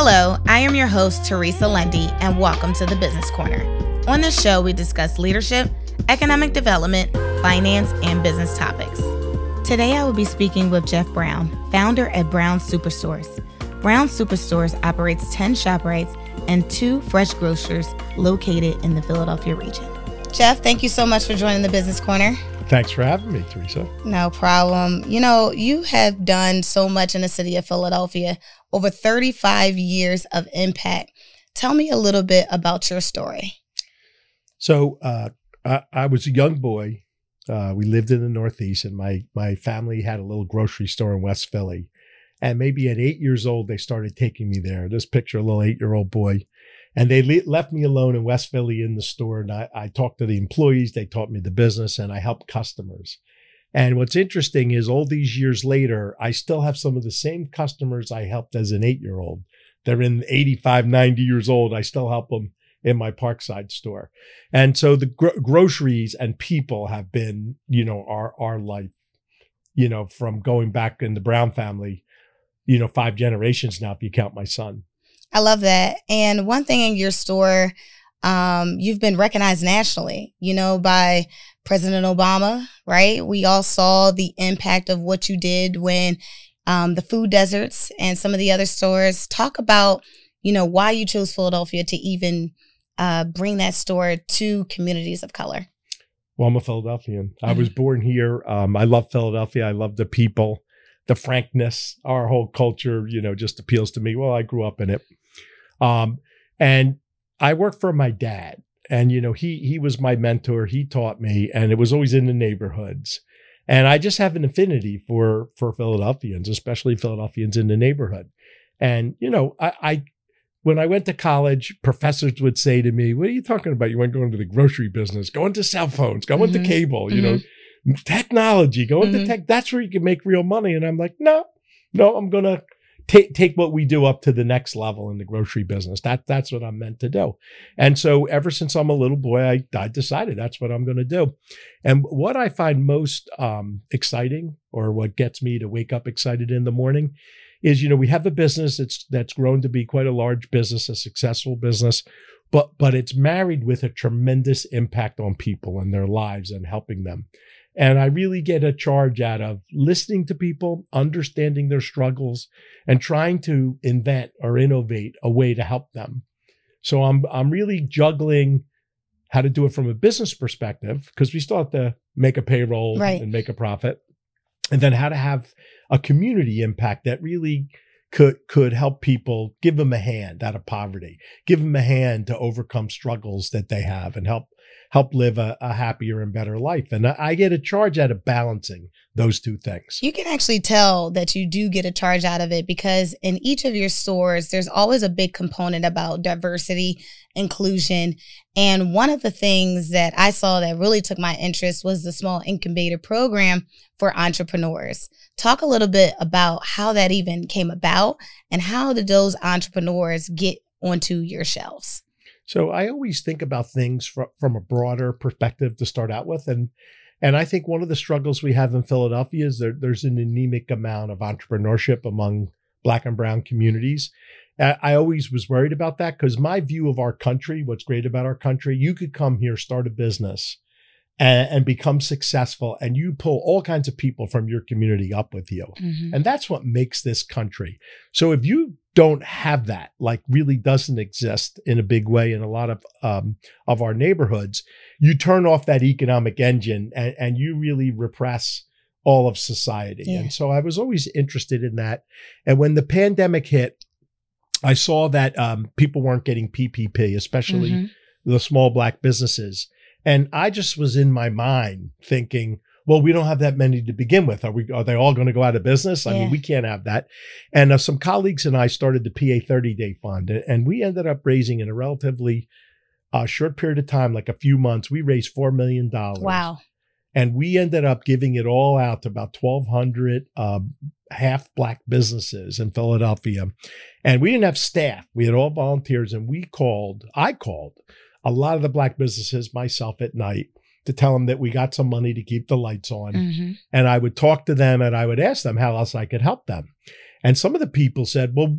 Hello, I am your host, Teresa Lundy, and welcome to the Business Corner. On this show, we discuss leadership, economic development, finance, and business topics. Today, I will be speaking with Jeff Brown, founder at Brown Superstores. Brown Superstores operates 10 ShopRites and two fresh grocers located in the Philadelphia region. Jeff, thank you so much for joining the Business Corner. Thanks for having me, Teresa. No problem. You know, you have done so much in the city of Philadelphia, over 35 years of impact. Tell me a little bit about your story. So, uh, I, I, was a young boy. Uh, we lived in the Northeast, and my my family had a little grocery store in West Philly. And maybe at eight years old, they started taking me there. This picture, a little eight year old boy. And they le- left me alone in West Philly in the store. And I, I talked to the employees, they taught me the business, and I helped customers. And what's interesting is all these years later, I still have some of the same customers I helped as an eight year old. They're in 85, 90 years old. I still help them in my Parkside store. And so the gro- groceries and people have been, you know, our, our life, you know, from going back in the Brown family, you know, five generations now, if you count my son. I love that. And one thing in your store, um, you've been recognized nationally, you know, by President Obama, right? We all saw the impact of what you did when um, the food deserts and some of the other stores. Talk about, you know, why you chose Philadelphia to even uh, bring that store to communities of color. Well, I'm a Philadelphian. I was born here. Um, I love Philadelphia. I love the people, the frankness. Our whole culture, you know, just appeals to me. Well, I grew up in it. Um, and I worked for my dad, and you know, he he was my mentor. He taught me, and it was always in the neighborhoods. And I just have an affinity for for Philadelphians, especially Philadelphians in the neighborhood. And you know, I, I when I went to college, professors would say to me, "What are you talking about? You want to go into the grocery business? going to cell phones. going into mm-hmm. cable. You mm-hmm. know, technology. going into mm-hmm. tech. That's where you can make real money." And I'm like, "No, no, I'm gonna take take what we do up to the next level in the grocery business. That that's what I'm meant to do. And so ever since I'm a little boy, I, I decided that's what I'm going to do. And what I find most um, exciting, or what gets me to wake up excited in the morning, is you know we have a business that's that's grown to be quite a large business, a successful business. But, but it's married with a tremendous impact on people and their lives and helping them. And I really get a charge out of listening to people, understanding their struggles, and trying to invent or innovate a way to help them. So I'm I'm really juggling how to do it from a business perspective because we still have to make a payroll right. and make a profit, and then how to have a community impact that really could could help people give them a hand out of poverty give them a hand to overcome struggles that they have and help help live a, a happier and better life. And I, I get a charge out of balancing those two things. You can actually tell that you do get a charge out of it because in each of your stores, there's always a big component about diversity, inclusion. And one of the things that I saw that really took my interest was the small incubator program for entrepreneurs. Talk a little bit about how that even came about and how did those entrepreneurs get onto your shelves? So I always think about things from, from a broader perspective to start out with. And and I think one of the struggles we have in Philadelphia is there, there's an anemic amount of entrepreneurship among black and brown communities. I always was worried about that because my view of our country, what's great about our country, you could come here, start a business, and, and, become successful and you pull all kinds of people from your community up with you mm-hmm. and that's what makes this country so if you don't have that like really doesn't exist in a big way in a lot of um, of our neighborhoods you turn off that economic engine and, and you really repress all of society yeah. and so i was always interested in that and when the pandemic hit i saw that um, people weren't getting ppp especially mm-hmm. the small black businesses and I just was in my mind thinking, well, we don't have that many to begin with. Are we? Are they all going to go out of business? I yeah. mean, we can't have that. And uh, some colleagues and I started the PA 30 Day Fund, and we ended up raising in a relatively uh, short period of time, like a few months, we raised four million dollars. Wow! And we ended up giving it all out to about 1,200 um, half black businesses in Philadelphia, and we didn't have staff. We had all volunteers, and we called. I called a lot of the black businesses myself at night to tell them that we got some money to keep the lights on. Mm-hmm. And I would talk to them and I would ask them how else I could help them. And some of the people said, Well,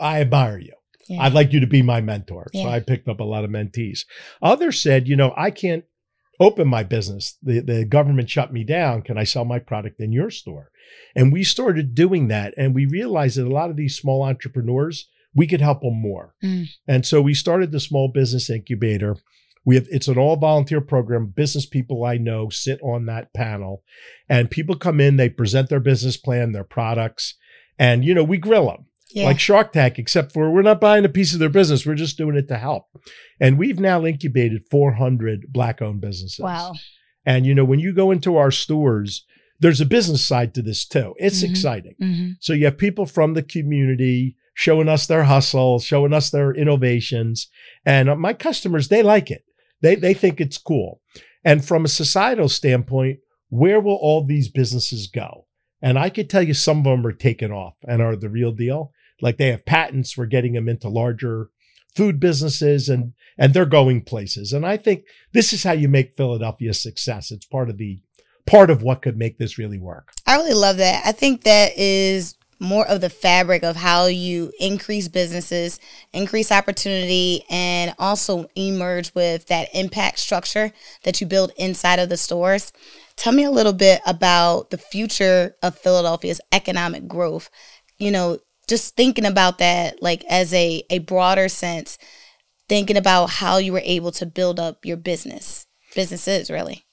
I admire you. Yeah. I'd like you to be my mentor. So I picked up a lot of mentees. Others said, you know, I can't open my business. The, the government shut me down. Can I sell my product in your store? And we started doing that. And we realized that a lot of these small entrepreneurs, we could help them more. Mm. And so we started the small business incubator. We have it's an all volunteer program. Business people I know sit on that panel, and people come in. They present their business plan, their products, and you know we grill them yeah. like Shark Tank, except for we're not buying a piece of their business. We're just doing it to help. And we've now incubated 400 black owned businesses. wow. And, you know, when you go into our stores, there's a business side to this too. It's Mhm. exciting. hmm So you have people from the community showing us their hustle, showing us their innovations. And uh, my customers, they like it. They, they think it's cool. And from a societal standpoint, where will all these businesses go? And I could tell you some of them are taken off and are the real deal. Like they have patents, we're getting them into larger food businesses and and they're going places. And I think this is how you make Philadelphia success. It's part of the part of what could make this really work. I really love that. I think that is more of the fabric of how you increase businesses, increase opportunity, and also emerge with that impact structure that you build inside of the stores. Tell me a little bit about the future of Philadelphia's economic growth. You know, just thinking about that, like as a, a broader sense, thinking about how you were able to build up your business, businesses, really.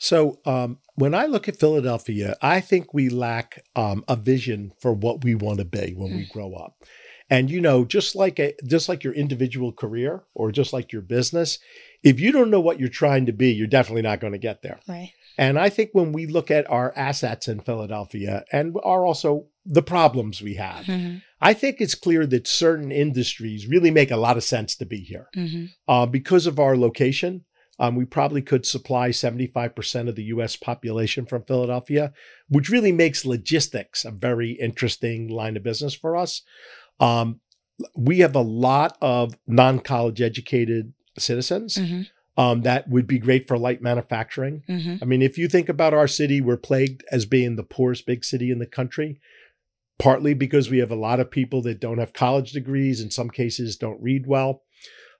So um, when I look at Philadelphia, I think we lack um, a vision for what we want to be when we grow up. And you know, just like a just like your individual career or just like your business, if you don't know what you're trying to be, you're definitely not going to get there. Right. And I think when we look at our assets in Philadelphia and are also the problems we have, hmm I think it's clear that certain industries really make a lot of sense to be here hmm uh, because of our location. Um, we probably could supply 75% of the US population from Philadelphia, which really makes logistics a very interesting line of business for us. Um, we have a lot of non college educated citizens hmm um, that would be great for light manufacturing. hmm I mean, if you think about our city, we're plagued as being the poorest big city in the country, partly because we have a lot of people that don't have college degrees, in some cases don't read well.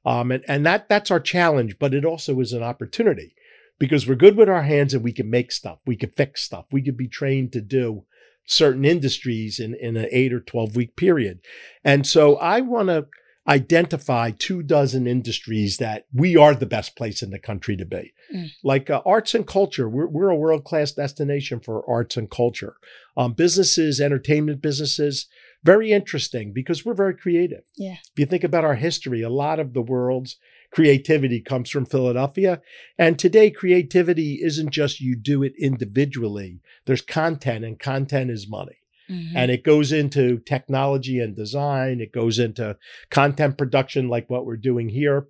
Um, and, and that that's our challenge, but it also is an opportunity because we're good with our hands and we can make stuff, we can fix stuff, we could be trained to do certain industries in, in an eight or 12 week period. And so I want to identify two dozen industries that we are the best place in the country to be. Mm. Like uh, arts and culture, we're, we're a world class destination for arts and culture. Um, businesses, entertainment businesses, very interesting because we're very creative. Yeah. If you think about our history, a lot of the world's creativity comes from Philadelphia. And today, creativity isn't just you do it individually, there's content, and content is money. Mhm. And it goes into technology and design, it goes into content production, like what we're doing here.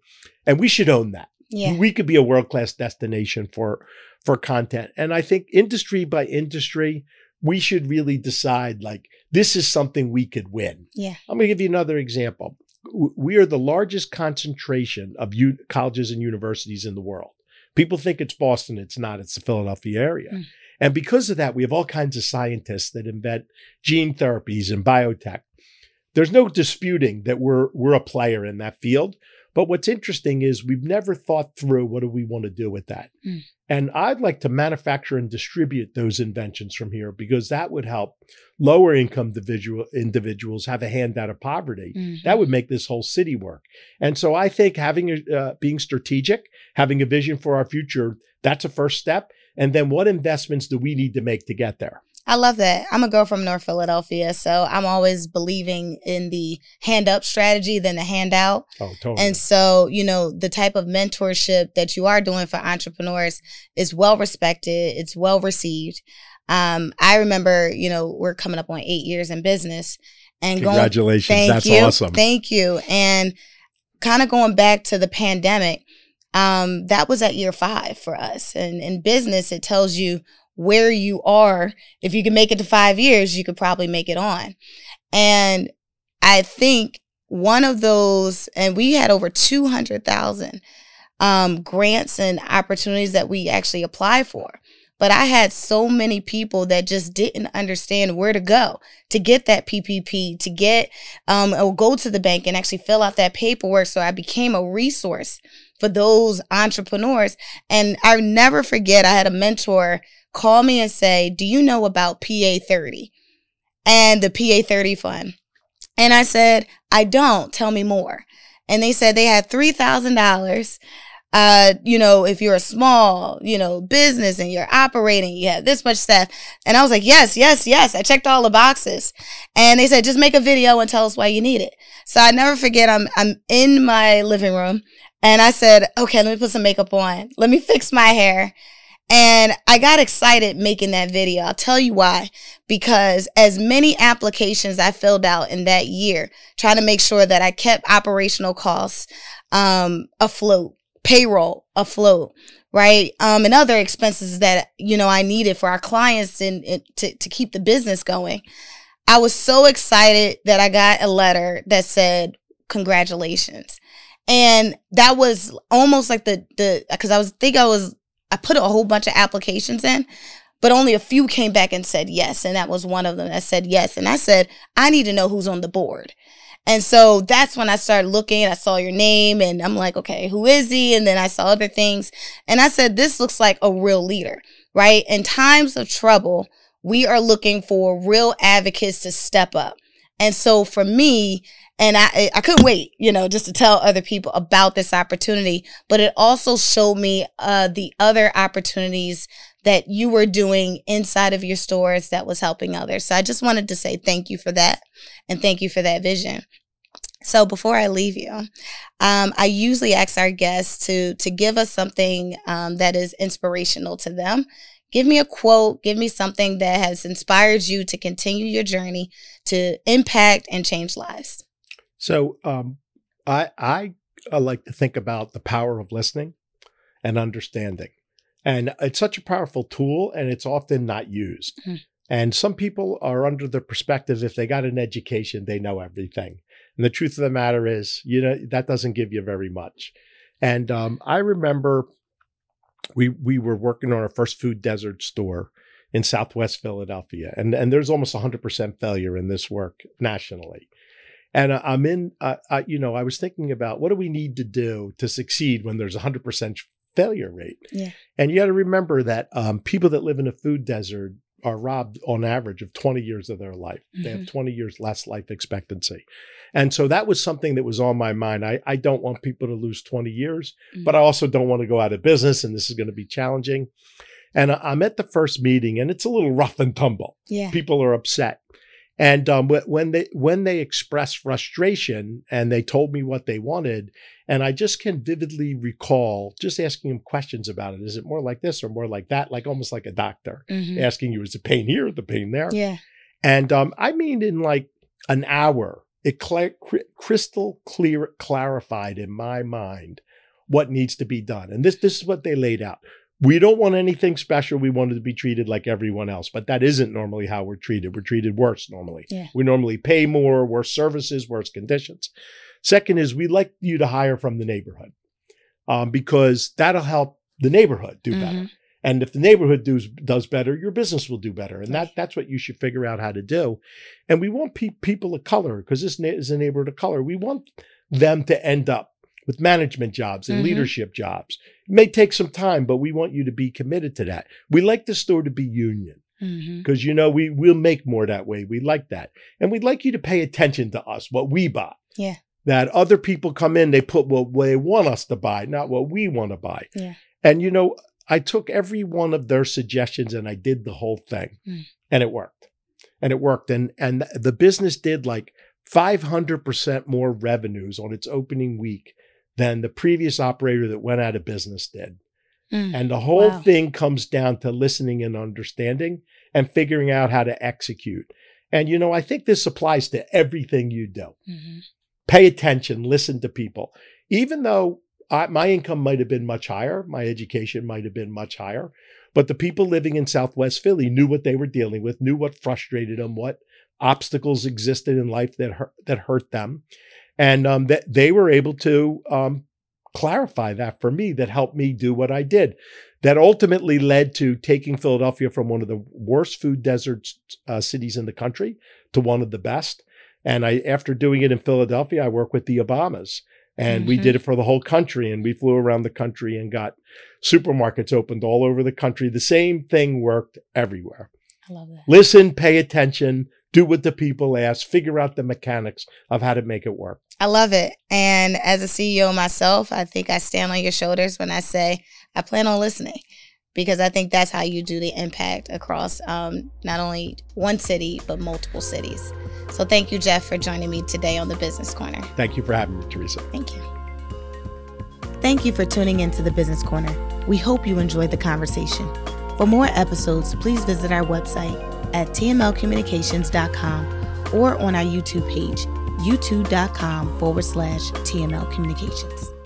And we should own that. yeah. We could be a world class destination for, for content. And I think industry by industry, we should really decide like this is something we could win. Yeah. I'm going to give you another example. We are the largest concentration of u- colleges and universities in the world. People think it's Boston. It's not. It's the Philadelphia area. Mm. And because of that, we have all kinds of scientists that invent gene therapies and biotech. There's no disputing that we're we're a player in that field. But what's interesting is we've never thought through what do we want to do with that. Mm. And I'd like to manufacture and distribute those inventions from here because that would help lower income individual, individuals have a hand out of poverty. Mhm. That would make this whole city work. And so I think having a, uh, being strategic, having a vision for our future, that's a first step. And then what investments do we need to make to get there? I love that. I'm a girl from North Philadelphia, so I'm always believing in the hand up strategy than the handout. Oh, totally. And so, you know, the type of mentorship that you are doing for entrepreneurs is well respected, it's well received. Um, I remember, you know, we're coming up on eight years in business and going Congratulations. Thank That's you. awesome. Thank you. And kind of going back to the pandemic, um, that was at year five for us. And in business, it tells you where you are. If you can make it to five years, you could probably make it on. And I think one of those, and we had over 200,000 um, grants and opportunities that we actually applied for. But I had so many people that just didn't understand where to go to get that PPP, to get um, or go to the bank and actually fill out that paperwork. So I became a resource for those entrepreneurs. And I never forget, I had a mentor call me and say, Do you know about PA 30 and the PA 30 fund? And I said, I don't. Tell me more. And they said they had $3,000 uh, you know, if you're a small, you know, business and you're operating, you have this much staff. And I was like, yes, yes, yes. I checked all the boxes. And they said, just make a video and tell us why you need it. So I never forget, I'm, I'm in my living room and I said, okay, let me put some makeup on. Let me fix my hair. And I got excited making that video. I'll tell you why. Because as many applications I filled out in that year, trying to make sure that I kept operational costs um, afloat payroll afloat, right? Um, and other expenses that, you know, I needed for our clients and, and to, to keep the business going. I was so excited that I got a letter that said, congratulations. And that was almost like the, the, cause I was, think I was, I put a whole bunch of applications in, but only a few came back and said yes. And that was one of them that said yes. And I said, I need to know who's on the board. And so that's when I started looking. I saw your name and I'm like, okay, who is he? And then I saw other things. And I said, this looks like a real leader, right? In times of trouble, we are looking for real advocates to step up. And so for me, and I, I couldn't wait, you know, just to tell other people about this opportunity, but it also showed me uh, the other opportunities that you were doing inside of your stores that was helping others. So I just wanted to say thank you for that and thank you for that vision. So before I leave you, um, I usually ask our guests to to give us something um, that is inspirational to them. Give me a quote. Give me something that has inspired you to continue your journey to impact and change lives. So um, I I like to think about the power of listening and understanding, and it's such a powerful tool, and it's often not used. Mm-hmm. And some people are under the perspective if they got an education, they know everything. And the truth of the matter is, you know, that doesn't give you very much. And um, I remember we we were working on our first food desert store in Southwest Philadelphia, and and there's almost 100% failure in this work nationally. And uh, I'm in, uh, uh, you know, I was thinking about what do we need to do to succeed when there's 100% failure rate. Yeah. And you got to remember that um, people that live in a food desert are robbed on average of 20 years of their life. Mm-hmm. They have mm-hmm. 20 years less life expectancy. And so that was something that was on my mind. I, I don't want people to lose 20 years, mm-hmm. but I also don't want to go out of business and this is going to be challenging. And I'm at the first meeting and it's a little rough and tumble. Yeah. People are upset. And um, when they when they expressed frustration and they told me what they wanted, and I just can vividly recall just asking them questions about it. Is it more like this or more like that? Like almost like a doctor mm-hmm. asking you, is the pain here or the pain there? Yeah. And um, I mean, in like an hour, it cl- crystal clear clarified in my mind what needs to be done. And this this is what they laid out. We don't want anything special. We wanted to be treated like everyone else, but that isn't normally how we're treated. We're treated worse normally. Yeah. We normally pay more, worse services, worse conditions. Second is we'd like you to hire from the neighborhood um, because that'll help the neighborhood do mm-hmm. better. And if the neighborhood does does better, your business will do better, and that that's what you should figure out how to do. And we want pe- people of color because this is a neighborhood of color. We want them to end up with management jobs and mm-hmm. leadership jobs. It may take some time, but we want you to be committed to that. We like the store to be union because mm-hmm. you know we we'll make more that way. We like that, and we'd like you to pay attention to us, what we buy. Yeah. That other people come in, they put what they want us to buy, not what we want to buy. Yeah. And you know, I took every one of their suggestions and I did the whole thing, mm. and it worked, and it worked, and and the business did like 500% more revenues on its opening week than the previous operator that went out of business did. Mm. And the whole wow. thing comes down to listening and understanding and figuring out how to execute. And, you know, I think this applies to everything you do. Mm-hmm. Pay attention, listen to people. Even though I, my income might have been much higher, my education might have been much higher, but the people living in Southwest Philly knew what they were dealing with, knew what frustrated them, what obstacles existed in life that hurt, that hurt them and um, that they were able to um, clarify that for me that helped me do what I did. that ultimately led to taking Philadelphia from one of the worst food desert uh, cities in the country to one of the best. And I, after doing it in Philadelphia, I worked with the Obamas and mm-hmm. we did it for the whole country and we flew around the country and got supermarkets opened all over the country. The same thing worked everywhere. I love that. Listen, pay attention, do what the people ask, figure out the mechanics of how to make it work. I love it. And as a CEO myself, I think I stand on your shoulders when I say I plan on listening because I think that's how you do the impact across um, not only one city, but multiple cities. So thank you, Jeff, for joining me today on the Business Corner. Thank you for having me, Teresa. Thank you. Thank you for tuning into the Business Corner. We hope you enjoyed the conversation. For more episodes, please visit our website at tmlcommunications.com or on our YouTube page, youtube.com forward slash tmlcommunications.